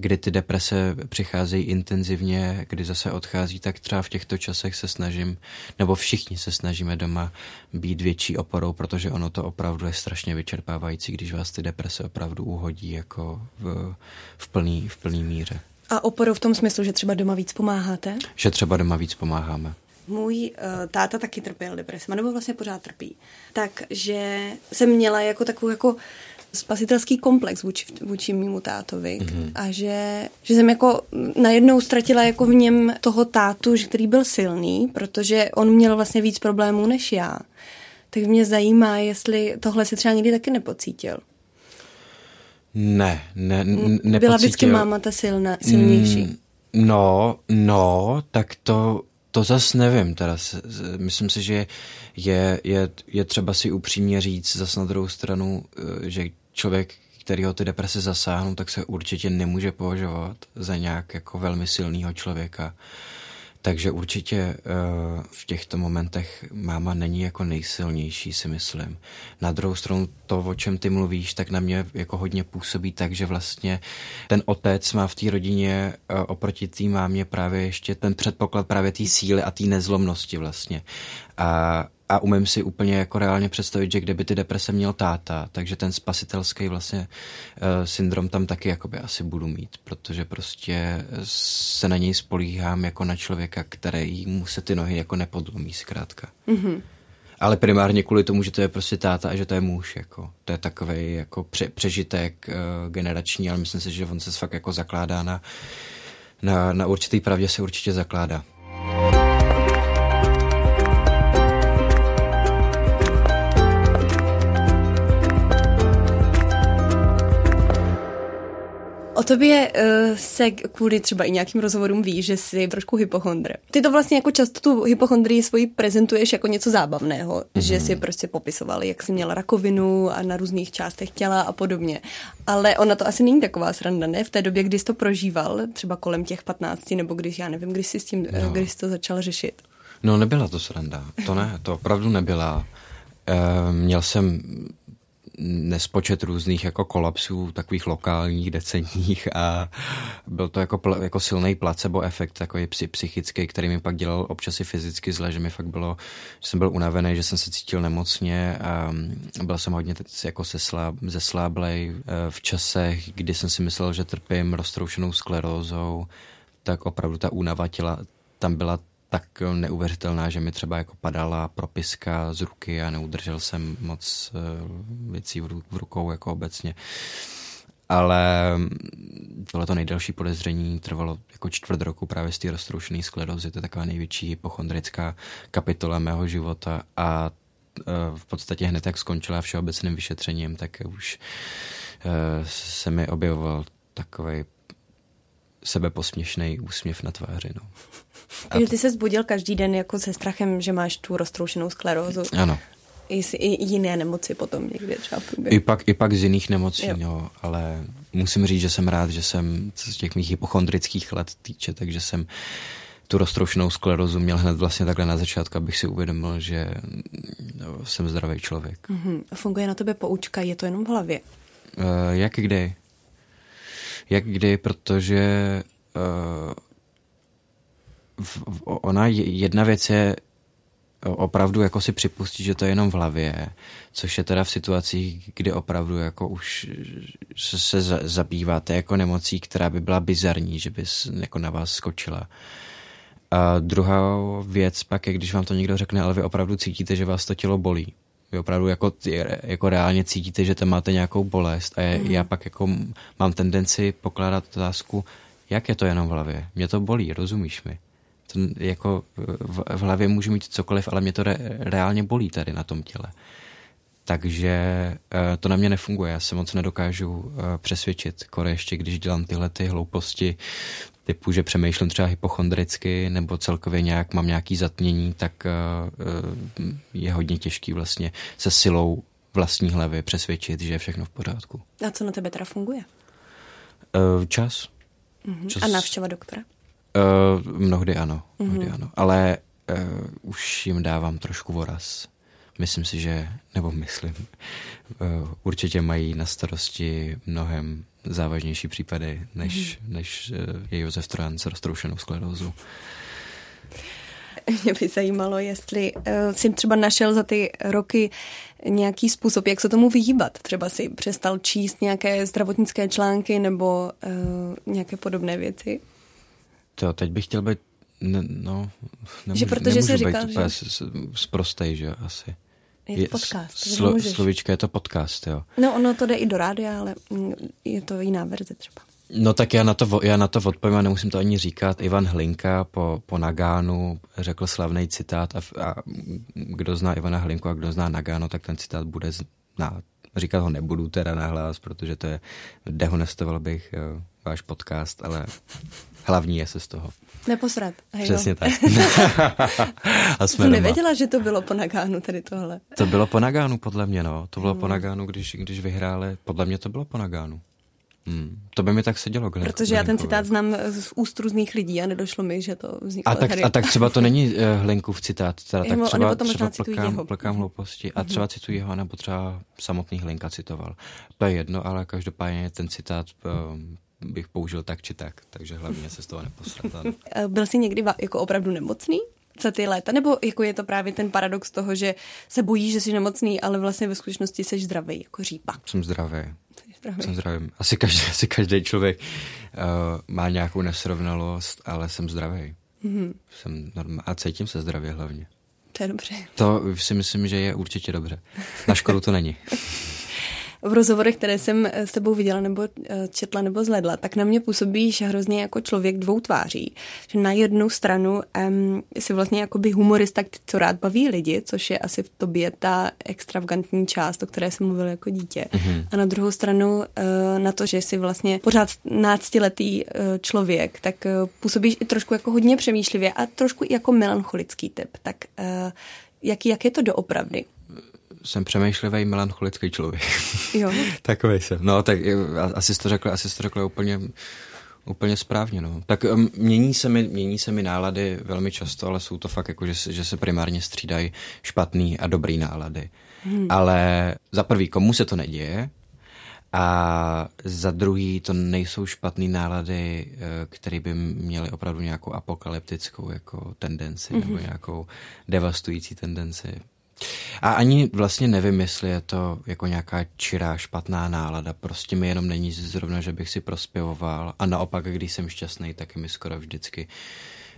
kdy ty deprese přicházejí intenzivně, kdy zase odchází, tak třeba v těchto časech se snažím, nebo všichni se snažíme doma být větší oporou, protože ono to opravdu je strašně vyčerpávající, když vás ty deprese opravdu uhodí jako v, v, plný, v plný míře. A oporou v tom smyslu, že třeba doma víc pomáháte? Že třeba doma víc pomáháme. Můj uh, táta taky trpěl depresema, nebo vlastně pořád trpí. Takže jsem měla jako takovou jako spasitelský komplex vůči, vůči mýmu tátovi mm-hmm. a že, že jsem jako najednou ztratila jako v něm toho tátu, který byl silný, protože on měl vlastně víc problémů než já. Tak mě zajímá, jestli tohle si třeba nikdy taky nepocítil. Ne, ne, nepocítil. Byla vždycky máma ta silná, silnější. Mm, no, no, tak to, to zas nevím. Teda. Myslím si, že je, je, je třeba si upřímně říct zas na druhou stranu, eh, že člověk, kterýho ty deprese zasáhnou, tak se určitě nemůže považovat za nějak jako velmi silného člověka. Takže určitě uh, v těchto momentech máma není jako nejsilnější, si myslím. Na druhou stranu to, o čem ty mluvíš, tak na mě jako hodně působí tak, že vlastně ten otec má v té rodině uh, oproti té mámě právě ještě ten předpoklad právě té síly a té nezlomnosti vlastně. A a umím si úplně jako reálně představit, že kdyby ty deprese měl táta, takže ten spasitelský vlastně uh, syndrom tam taky jakoby asi budu mít, protože prostě se na něj spolíhám jako na člověka, který mu se ty nohy jako nepodlomí zkrátka. Mm-hmm. Ale primárně kvůli tomu, že to je prostě táta a že to je muž, jako. To je takový jako pře- přežitek uh, generační, ale myslím si, že on se fakt jako zakládá na, na, na určitý pravdě se určitě zakládá. O tobě uh, se kvůli třeba i nějakým rozhovorům ví, že jsi trošku hypochondr. Ty to vlastně jako často tu hypochondrii svoji prezentuješ jako něco zábavného, mm-hmm. že si prostě popisoval, jak jsi měla rakovinu a na různých částech těla a podobně. Ale ona to asi není taková sranda, ne? V té době, kdy jsi to prožíval, třeba kolem těch 15, nebo když, já nevím, když jsi s tím, no. když jsi to začal řešit. No nebyla to sranda, to ne, to opravdu nebyla. E, měl jsem nespočet různých jako kolapsů, takových lokálních, decentních a byl to jako, jako silný placebo efekt, takový psychický, který mi pak dělal občas i fyzicky zle, že mi fakt bylo, že jsem byl unavený, že jsem se cítil nemocně a byl jsem hodně jako zesláblej e, v časech, kdy jsem si myslel, že trpím roztroušenou sklerózou, tak opravdu ta únava těla tam byla tak neuvěřitelná, že mi třeba jako padala propiska z ruky a neudržel jsem moc eh, věcí v rukou jako obecně. Ale tohle to nejdelší podezření trvalo jako čtvrt roku právě z té roztroušené sklerozy. To je taková největší hypochondrická kapitola mého života a eh, v podstatě hned jak skončila všeobecným vyšetřením, tak už eh, se mi objevoval takový sebeposměšný úsměv na tváři. No. Takže ty se zbudil každý den jako se strachem, že máš tu roztroušenou sklerózu. Ano. I, i jiné nemoci potom někdy třeba I pak, I pak z jiných nemocí, jo. no, ale musím říct, že jsem rád, že jsem z těch mých hypochondrických let týče, takže jsem tu roztroušenou sklerozu měl hned vlastně takhle na začátku, abych si uvědomil, že no, jsem zdravý člověk. Mm-hmm. Funguje na tebe poučka, je to jenom v hlavě? Uh, jak kdy? Jak kdy, protože uh, ona jedna věc je opravdu jako si připustit, že to je jenom v hlavě, což je teda v situacích, kdy opravdu jako už se, se zabýváte jako nemocí, která by byla bizarní, že by jako na vás skočila. A druhá věc pak je, když vám to někdo řekne, ale vy opravdu cítíte, že vás to tělo bolí. Vy opravdu jako, jako reálně cítíte, že tam máte nějakou bolest a mm. já pak jako mám tendenci pokládat otázku, jak je to jenom v hlavě? Mě to bolí, rozumíš mi? To jako v, v hlavě můžu mít cokoliv, ale mě to re, reálně bolí tady na tom těle. Takže uh, to na mě nefunguje, já se moc nedokážu uh, přesvědčit, kore ještě když dělám tyhle ty hlouposti, typu, že přemýšlím třeba hypochondricky nebo celkově nějak mám nějaký zatmění, tak uh, je hodně těžký vlastně se silou vlastní hlavy přesvědčit, že je všechno v pořádku. A co na tebe teda funguje? Uh, čas. Uh-huh. čas. A návštěva doktora? Mnohdy ano, mnohdy uh-huh. ano, ale uh, už jim dávám trošku voraz. Myslím si, že, nebo myslím, uh, určitě mají na starosti mnohem závažnější případy, než, mm. než uh, je Josef Trojan s roztroušenou sklerózou. Mě by zajímalo, jestli uh, jsi třeba našel za ty roky nějaký způsob, jak se tomu vyhýbat. Třeba si přestal číst nějaké zdravotnické články nebo uh, nějaké podobné věci. To teď bych chtěl být, ne, no, nemůžu, že protože jsi říkal, že... Zprostej, že asi. Je to podcast. Slo, slovíčka je to podcast, jo. No, ono to jde i do rádia, ale mm, je to jiná verze třeba. No tak já na to, já na to odpovím a nemusím to ani říkat. Ivan Hlinka po, po Nagánu řekl slavný citát a, a kdo zná Ivana Hlinku a kdo zná Nagánu, tak ten citát bude znát. Říkat ho nebudu teda nahlas, protože to je, dehonestoval bych jo, váš podcast, ale hlavní je se z toho. Neposrat. Hej, Přesně tak. a jsme Jsem nevěděla, že to bylo po Nagánu tady tohle. To bylo po Nagánu, podle mě, no. To bylo hmm. po Nagánu, když, když vyhráli. Podle mě to bylo po Nagánu. Hmm. To by mi tak sedělo. Glenn, Protože já ten citát znám z úst různých lidí a nedošlo mi, že to vzniklo a tak, tady. A tak třeba to není uh, Hlinkův citát, teda, tak třeba, třeba plkám, plkám hlouposti a mhm. třeba cituji jeho, nebo třeba samotný Hlinka citoval. To je jedno, ale každopádně ten citát um, bych použil tak či tak, takže hlavně se z toho neposrat. Byl jsi někdy jako opravdu nemocný? za ty léta? Nebo jako je to právě ten paradox toho, že se bojí, že jsi nemocný, ale vlastně ve skutečnosti jsi zdravý, jako řípa? Jsem zdravý. zdravý. Jsem zdravý. Asi každý, asi každý člověk uh, má nějakou nesrovnalost, ale jsem zdravý. Mm-hmm. Jsem normál, a cítím se zdravě hlavně. To je dobře. To si myslím, že je určitě dobře. Na škodu to není. v rozhovorech, které jsem eh, s tebou viděla nebo eh, četla nebo zhledla, tak na mě působíš hrozně jako člověk dvou tváří. Že na jednu stranu um, jsi vlastně jakoby humorista, co rád baví lidi, což je asi v tobě ta extravagantní část, o které jsem mluvil jako dítě. Mm-hmm. A na druhou stranu uh, na to, že jsi vlastně pořád náctiletý uh, člověk, tak uh, působíš i trošku jako hodně přemýšlivě a trošku jako melancholický typ. Tak uh, jak, jak je to doopravdy? Jsem přemýšlivý, melancholický člověk. Jo. Takový jsem. No, tak asi jsi to řekl, asi jsi to řekl úplně, úplně správně, no. Tak um, mění se, mi, mění se mi nálady velmi často, ale jsou to fakt jako, že, že se primárně střídají špatný a dobrý nálady. Hmm. Ale za prvý, komu se to neděje, a za druhý to nejsou špatné nálady, eh, které by měly opravdu nějakou apokalyptickou jako tendenci mm-hmm. nebo mhm. nějakou devastující tendenci. A ani vlastně nevím, jestli je to jako nějaká čirá špatná nálada. Prostě mi jenom není zrovna, že bych si prospěvoval. A naopak, když jsem šťastný, tak je mi skoro vždycky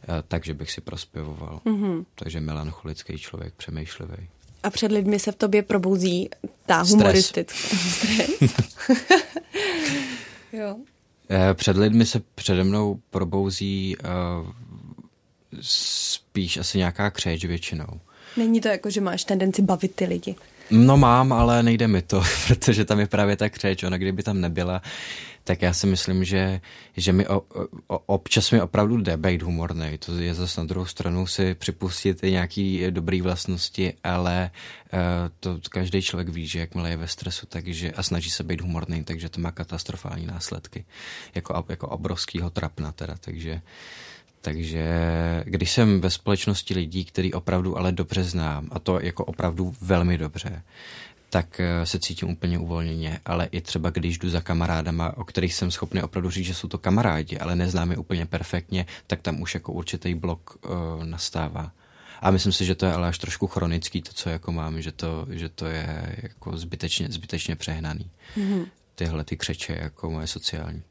eh, takže bych si prospěvoval. Mm-hmm. Takže melancholický člověk, přemýšlivý. A před lidmi se v tobě probouzí ta humoristická stres. jo. Eh, před lidmi se přede mnou probouzí uh, spíš asi nějaká křeč většinou. Není to jako, že máš tendenci bavit ty lidi? No mám, ale nejde mi to, protože tam je právě ta křeč. Ona kdyby tam nebyla, tak já si myslím, že, že mi o, o, občas mi opravdu jde být humorný. To je zase na druhou stranu si připustit nějaký dobrý vlastnosti, ale uh, to každý člověk ví, že jakmile je ve stresu takže, a snaží se být humorný, takže to má katastrofální následky. Jako, jako obrovskýho trapna teda, takže takže když jsem ve společnosti lidí, který opravdu ale dobře znám, a to jako opravdu velmi dobře, tak eh, se cítím úplně uvolněně, ale i třeba když jdu za kamarádama, o kterých jsem schopný opravdu říct, že jsou to kamarádi, ale neznám je úplně perfektně, tak tam už jako určitý blok uh, nastává. A myslím si, že to je ale až trošku chronický, to, co jako mám, že to, že to je jako zbytečně, zbytečně přehnaný. Mm-hmm. Tyhle ty křeče jako moje sociální.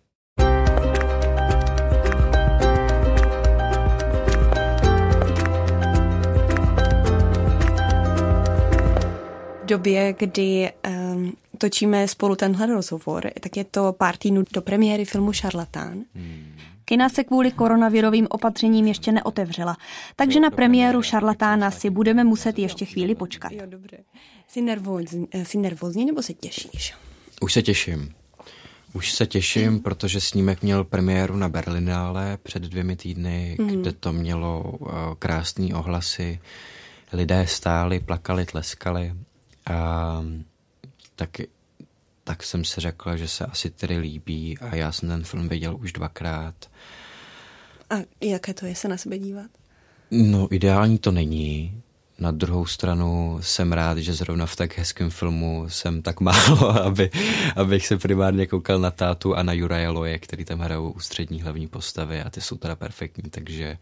Době, kdy um, točíme spolu tenhle rozhovor, tak je to pár týdnů do premiéry filmu Šarlatán. Hmm. Kina se kvůli koronavirovým opatřením ještě neotevřela, takže na premiéru Šarlatána si budeme muset ještě chvíli počkat. Jo, dobře. Jsi nervózní, jsi nervózní nebo se těšíš? Už se těším. Už se těším, protože snímek měl premiéru na Berlinále před dvěmi týdny, mm. kde to mělo uh, krásné ohlasy. Lidé stáli, plakali, tleskali. A tak, tak jsem si řekla, že se asi tedy líbí a já jsem ten film viděl už dvakrát. A jaké to je se na sebe dívat? No, ideální to není. Na druhou stranu jsem rád, že zrovna v tak hezkém filmu jsem tak málo, aby, abych se primárně koukal na tátu a na Juraje Loje, který tam hrajou ústřední hlavní postavy a ty jsou teda perfektní, takže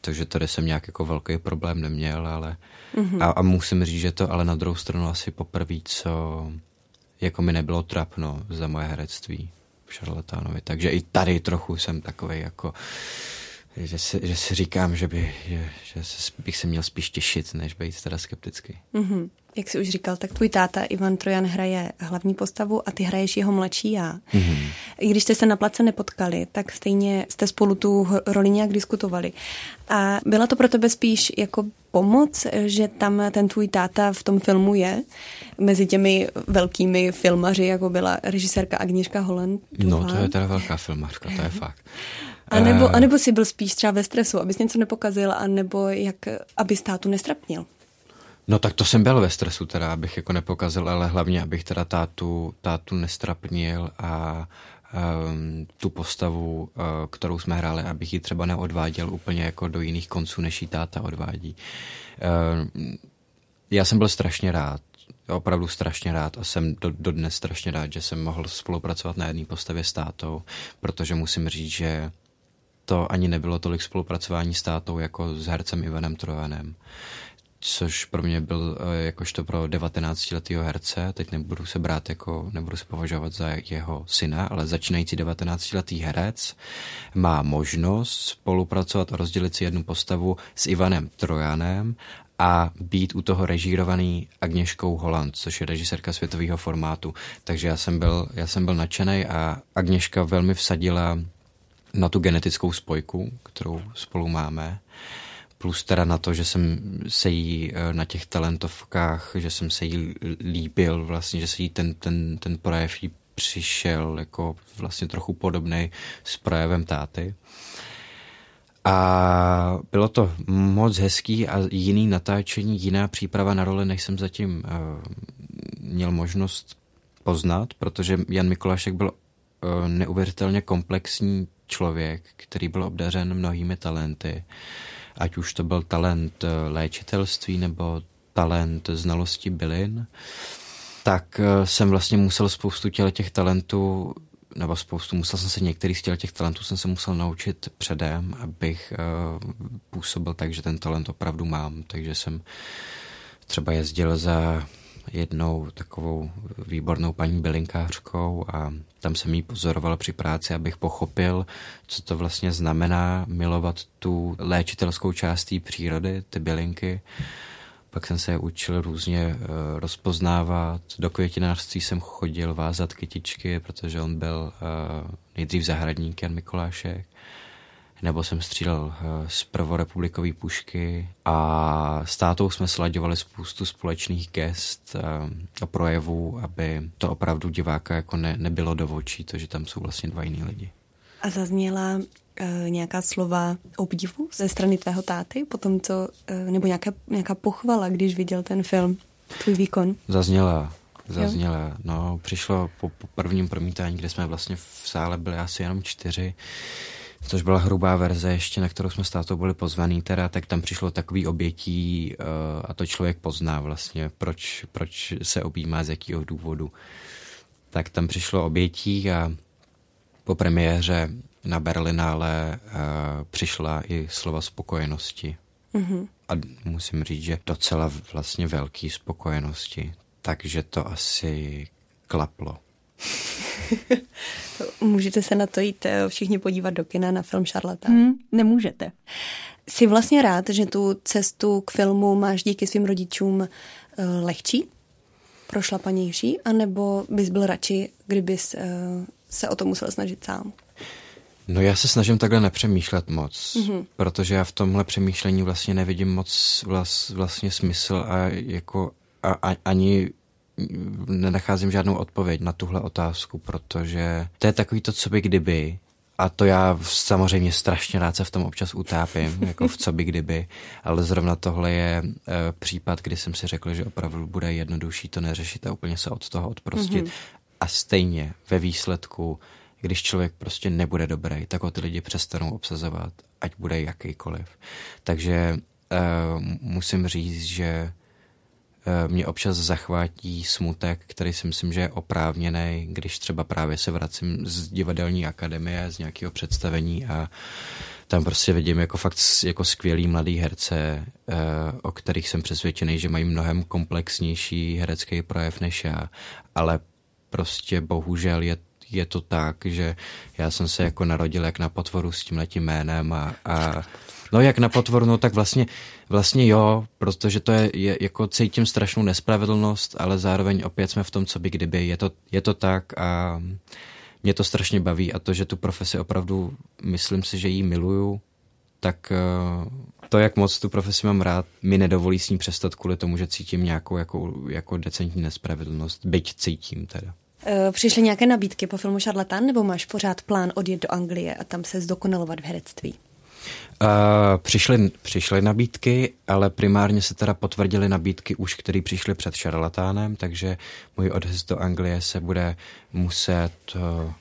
to, že tady jsem nějak jako velký problém neměl, ale mm-hmm. a, a musím říct, že to ale na druhou stranu asi poprvé, co jako mi nebylo trapno za moje herectví v Šarlatánovi, takže i tady trochu jsem takový jako že si, že si říkám, že, by, že, že bych se měl spíš těšit, než být teda skeptický. Mm-hmm. Jak jsi už říkal, tak tvůj táta Ivan Trojan hraje hlavní postavu a ty hraješ jeho mladší já. Mm-hmm. I když jste se na place nepotkali, tak stejně jste spolu tu roli nějak diskutovali. A byla to pro tebe spíš jako pomoc, že tam ten tvůj táta v tom filmu je, mezi těmi velkými filmaři, jako byla režisérka Agněška Holland. No, to je teda velká filmařka, to je fakt. A nebo, uh, a nebo jsi byl spíš třeba ve stresu, abys něco nepokazil, a nebo jak, aby státu nestrapnil? No tak to jsem byl ve stresu teda, abych jako nepokazil, ale hlavně, abych teda tátu, tátu nestrapnil a um, tu postavu, uh, kterou jsme hráli, abych ji třeba neodváděl úplně jako do jiných konců, než ji táta odvádí. Uh, já jsem byl strašně rád, opravdu strašně rád a jsem do, dodnes strašně rád, že jsem mohl spolupracovat na jedné postavě s tátou, protože musím říct, že to ani nebylo tolik spolupracování s tátou jako s hercem Ivanem Trojanem což pro mě byl eh, jakožto pro 19-letého herce, teď nebudu se brát jako, nebudu se považovat za jeho syna, ale začínající 19-letý herec má možnost spolupracovat a rozdělit si jednu postavu s Ivanem Trojanem a být u toho režírovaný Agněškou Holland, což je režisérka světového formátu. Takže já jsem byl, já jsem byl nadšený a Agněška velmi vsadila na tu genetickou spojku, kterou spolu máme. Plus teda na to, že jsem se jí eh, na těch talentovkách, že jsem se jí líbil, vlastně, že se jí ten, ten, ten projev jí přišel jako vlastně trochu podobný s projevem táty. A bylo to moc hezký a jiný natáčení, jiná příprava na roli, než jsem zatím uh, měl možnost poznat, protože Jan Mikulášek byl uh, neuvěřitelně komplexní člověk, který byl obdařen mnohými talenty. Ať už to byl talent eh, léčitelství nebo talent znalosti bylin, tak eh, jsem vlastně musel spoustu těch talentů nebo spoustu, musel jsem se některý z těch talentů jsem se musel naučit předem, abych uh, působil tak, že ten talent opravdu mám. Takže jsem třeba jezdil za jednou takovou výbornou paní bylinkářkou a tam jsem jí pozoroval při práci, abych pochopil, co to vlastně znamená milovat tu léčitelskou část té přírody, ty bylinky. Pak jsem se učil různě uh, rozpoznávat. Do květinářství jsem chodil vázat kytičky, protože on byl uh, nejdřív zahradník Jan Mikulášek nebo jsem střílel eh, z prvorepublikové pušky a s tátou jsme slaďovali spoustu společných gest eh, a projevů, aby to opravdu diváka jako ne, nebylo do očí, to, že tam jsou vlastně dva jiní lidi. A zazněla uh, nějaká slova obdivu ze strany tvého táty, potom co, uh, nebo nějaká, nějaká pochvala, když viděl ten film, tvůj výkon? Zazněla, zazněla. Jo. No, přišlo po, po prvním promítání, kde jsme vlastně v sále byli asi jenom čtyři, což byla hrubá verze ještě, na kterou jsme s tátou byli pozvaný teda, tak tam přišlo takový obětí uh, a to člověk pozná vlastně, proč, proč se objímá, z jakého důvodu. Tak tam přišlo obětí a po premiéře na Berlinále uh, přišla i slova spokojenosti. Mm-hmm. A musím říct, že docela vlastně velký spokojenosti. Takže to asi klaplo. Můžete se na to jít eh, všichni podívat do kina na film Charlotte. Hmm, nemůžete. Jsi vlastně rád, že tu cestu k filmu máš díky svým rodičům uh, lehčí? prošlapanější, anebo bys byl radši, kdybys uh, se o to musel snažit sám? No já se snažím takhle nepřemýšlet moc, mm-hmm. protože já v tomhle přemýšlení vlastně nevidím moc vlast, vlastně smysl a jako a, a, ani nenacházím žádnou odpověď na tuhle otázku, protože to je takový to, co by kdyby, a to já samozřejmě strašně rád se v tom občas utápím, jako v co by kdyby, ale zrovna tohle je e, případ, kdy jsem si řekl, že opravdu bude jednodušší to neřešit a úplně se od toho odprostit. Mm-hmm. A stejně ve výsledku, když člověk prostě nebude dobrý, tak ho ty lidi přestanou obsazovat, ať bude jakýkoliv. Takže e, musím říct, že mě občas zachvátí smutek, který si myslím, že je oprávněný, když třeba právě se vracím z divadelní akademie, z nějakého představení a tam prostě vidím jako fakt jako skvělý mladý herce, eh, o kterých jsem přesvědčený, že mají mnohem komplexnější herecký projev než já, ale prostě bohužel je je to tak, že já jsem se jako narodil jak na potvoru s tím letím jménem a, a No jak na potvoru, no tak vlastně, vlastně jo, protože to je, je, jako cítím strašnou nespravedlnost, ale zároveň opět jsme v tom, co by kdyby. Je to, je to tak a mě to strašně baví a to, že tu profesi opravdu, myslím si, že ji miluju, tak eh, to, jak moc tu profesi mám rád, mi nedovolí s ní přestat kvůli tomu, že cítím nějakou jako, jako decentní nespravedlnost, byť cítím teda. Eh, přišly nějaké nabídky po filmu Šarlatán, nebo máš pořád plán odjet do Anglie a tam se zdokonalovat v herectví? Uh, přišly, přišly nabídky, ale primárně se teda potvrdily nabídky už, které přišly před šarlatánem, takže můj odjezd do Anglie se bude muset, uh,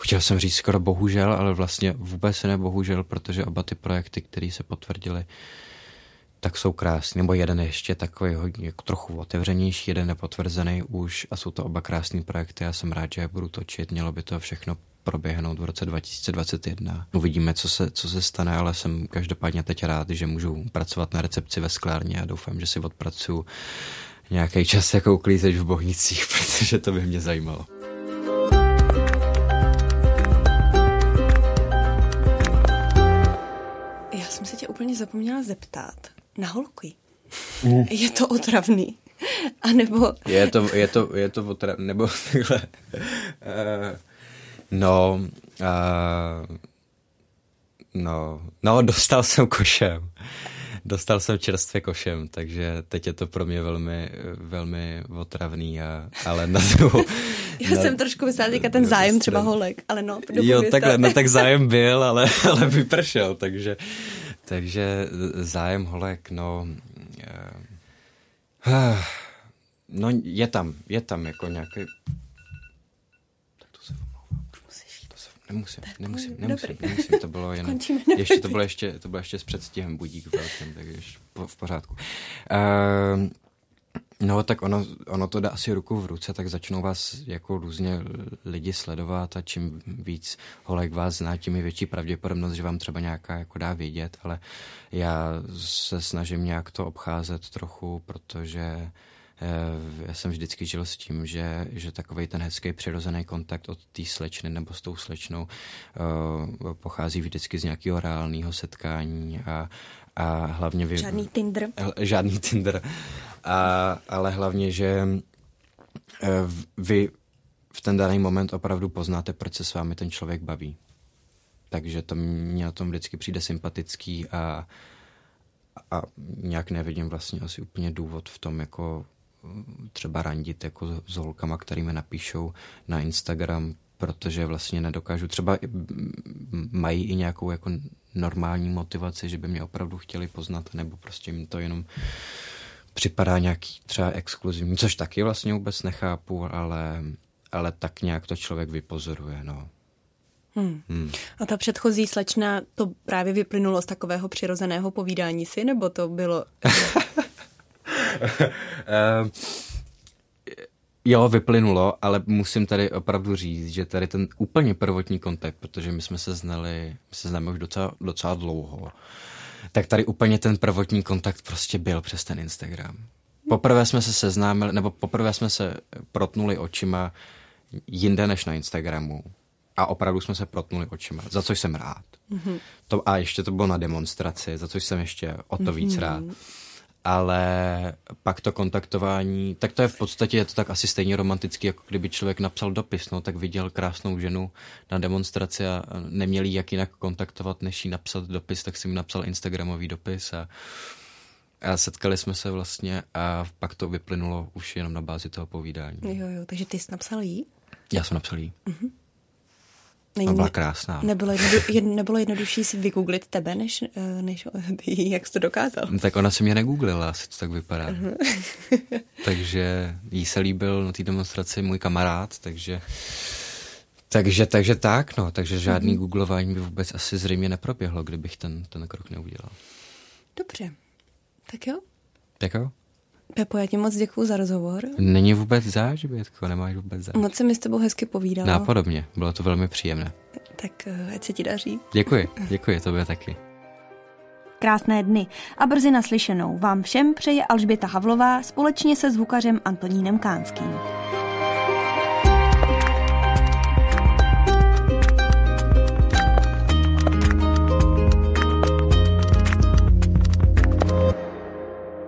chtěl jsem říct skoro bohužel, ale vlastně vůbec ne bohužel, protože oba ty projekty, které se potvrdily, tak jsou krásné. Nebo jeden je ještě takový hodně trochu otevřenější, jeden je potvrzený už a jsou to oba krásné projekty. Já jsem rád, že je budu točit. Mělo by to všechno proběhnout v roce 2021. Uvidíme, co se, co se stane, ale jsem každopádně teď rád, že můžu pracovat na recepci ve sklárně a doufám, že si odpracuju nějaký čas jako uklízeč v Bohnicích, protože to by mě zajímalo. Já jsem se tě úplně zapomněla zeptat na holky. Mm. Je to otravný? A nebo... Je to, je to, je to otravný, nebo takhle. Uh, No, uh, no, no, dostal jsem košem. Dostal jsem čerstvě košem, takže teď je to pro mě velmi, velmi otravný, a, ale na druhou... Já na, jsem trošku myslela teďka ten zájem třeba holek, ale no. Jo, takhle, no tak zájem byl, ale, ale vypršel, takže, takže zájem holek, no... Uh, no je tam, je tam jako nějaký Nemusím, nemusím, nemusím, nemusím, to bylo jen, ještě to bylo ještě, to bylo ještě s předstihem budík velkým, takže v pořádku. Uh, No, tak ono, ono to dá asi ruku v ruce, tak začnou vás jako různě lidi sledovat a čím víc holek vás zná, tím je větší pravděpodobnost, že vám třeba nějaká jako dá vědět, ale já se snažím nějak to obcházet trochu, protože já jsem vždycky žil s tím, že, že takový ten hezký přirozený kontakt od té slečny nebo s tou slečnou uh, pochází vždycky z nějakého reálného setkání a, a hlavně... Vy, žádný Tinder. Žádný Tinder. A, ale hlavně, že uh, vy v ten daný moment opravdu poznáte, proč se s vámi ten člověk baví. Takže to mě na tom vždycky přijde sympatický a, a nějak nevidím vlastně asi úplně důvod v tom, jako třeba randit jako s holkama, který mi napíšou na Instagram, protože vlastně nedokážu, třeba mají i nějakou jako normální motivaci, že by mě opravdu chtěli poznat, nebo prostě jim to jenom připadá nějaký třeba exkluzivní, což taky vlastně vůbec nechápu, ale, ale tak nějak to člověk vypozoruje, no. Hmm. Hmm. A ta předchozí slečna, to právě vyplynulo z takového přirozeného povídání si, nebo to bylo... uh, jo, vyplynulo, ale musím tady opravdu říct, že tady ten úplně prvotní kontakt, protože my jsme se znali, my se známe už docela, docela dlouho, tak tady úplně ten prvotní kontakt prostě byl přes ten Instagram. Poprvé jsme se seznámili, nebo poprvé jsme se protnuli očima jinde než na Instagramu. A opravdu jsme se protnuli očima, za což jsem rád. Mm-hmm. To, a ještě to bylo na demonstraci, za což jsem ještě o to mm-hmm. víc rád. Ale pak to kontaktování, tak to je v podstatě je to tak asi stejně romantický, jako kdyby člověk napsal dopis, no, tak viděl krásnou ženu na demonstraci a neměl jak jinak kontaktovat, než jí napsat dopis, tak si mi napsal Instagramový dopis a, a setkali jsme se vlastně a pak to vyplynulo už jenom na bázi toho povídání. Jo, jo, takže ty jsi napsal jí? Já jsem napsal jí. Mm-hmm. Není, byla krásná. Nebylo, jednodu, jed, nebylo jednodušší si vygooglit tebe, než, eh, než jak jsi to dokázal? No, tak ona si mě negooglila, asi to tak vypadá. Uh-huh. takže jí se líbil na té demonstraci můj kamarád, takže takže, takže tak, no, takže žádný uh-huh. googlování by vůbec asi zřejmě neproběhlo, kdybych ten, ten krok neudělal. Dobře, tak jo. Tak jo. Pepo, já ti moc děkuji za rozhovor. Není vůbec záč, Bětko, nemáš vůbec záč. Moc se mi s tebou hezky povídalo. Nápodobně, bylo to velmi příjemné. Tak eh, ať se ti daří. Děkuji, děkuji, tobě taky. Krásné dny a brzy naslyšenou vám všem přeje Alžběta Havlová společně se zvukařem Antonínem Kánským.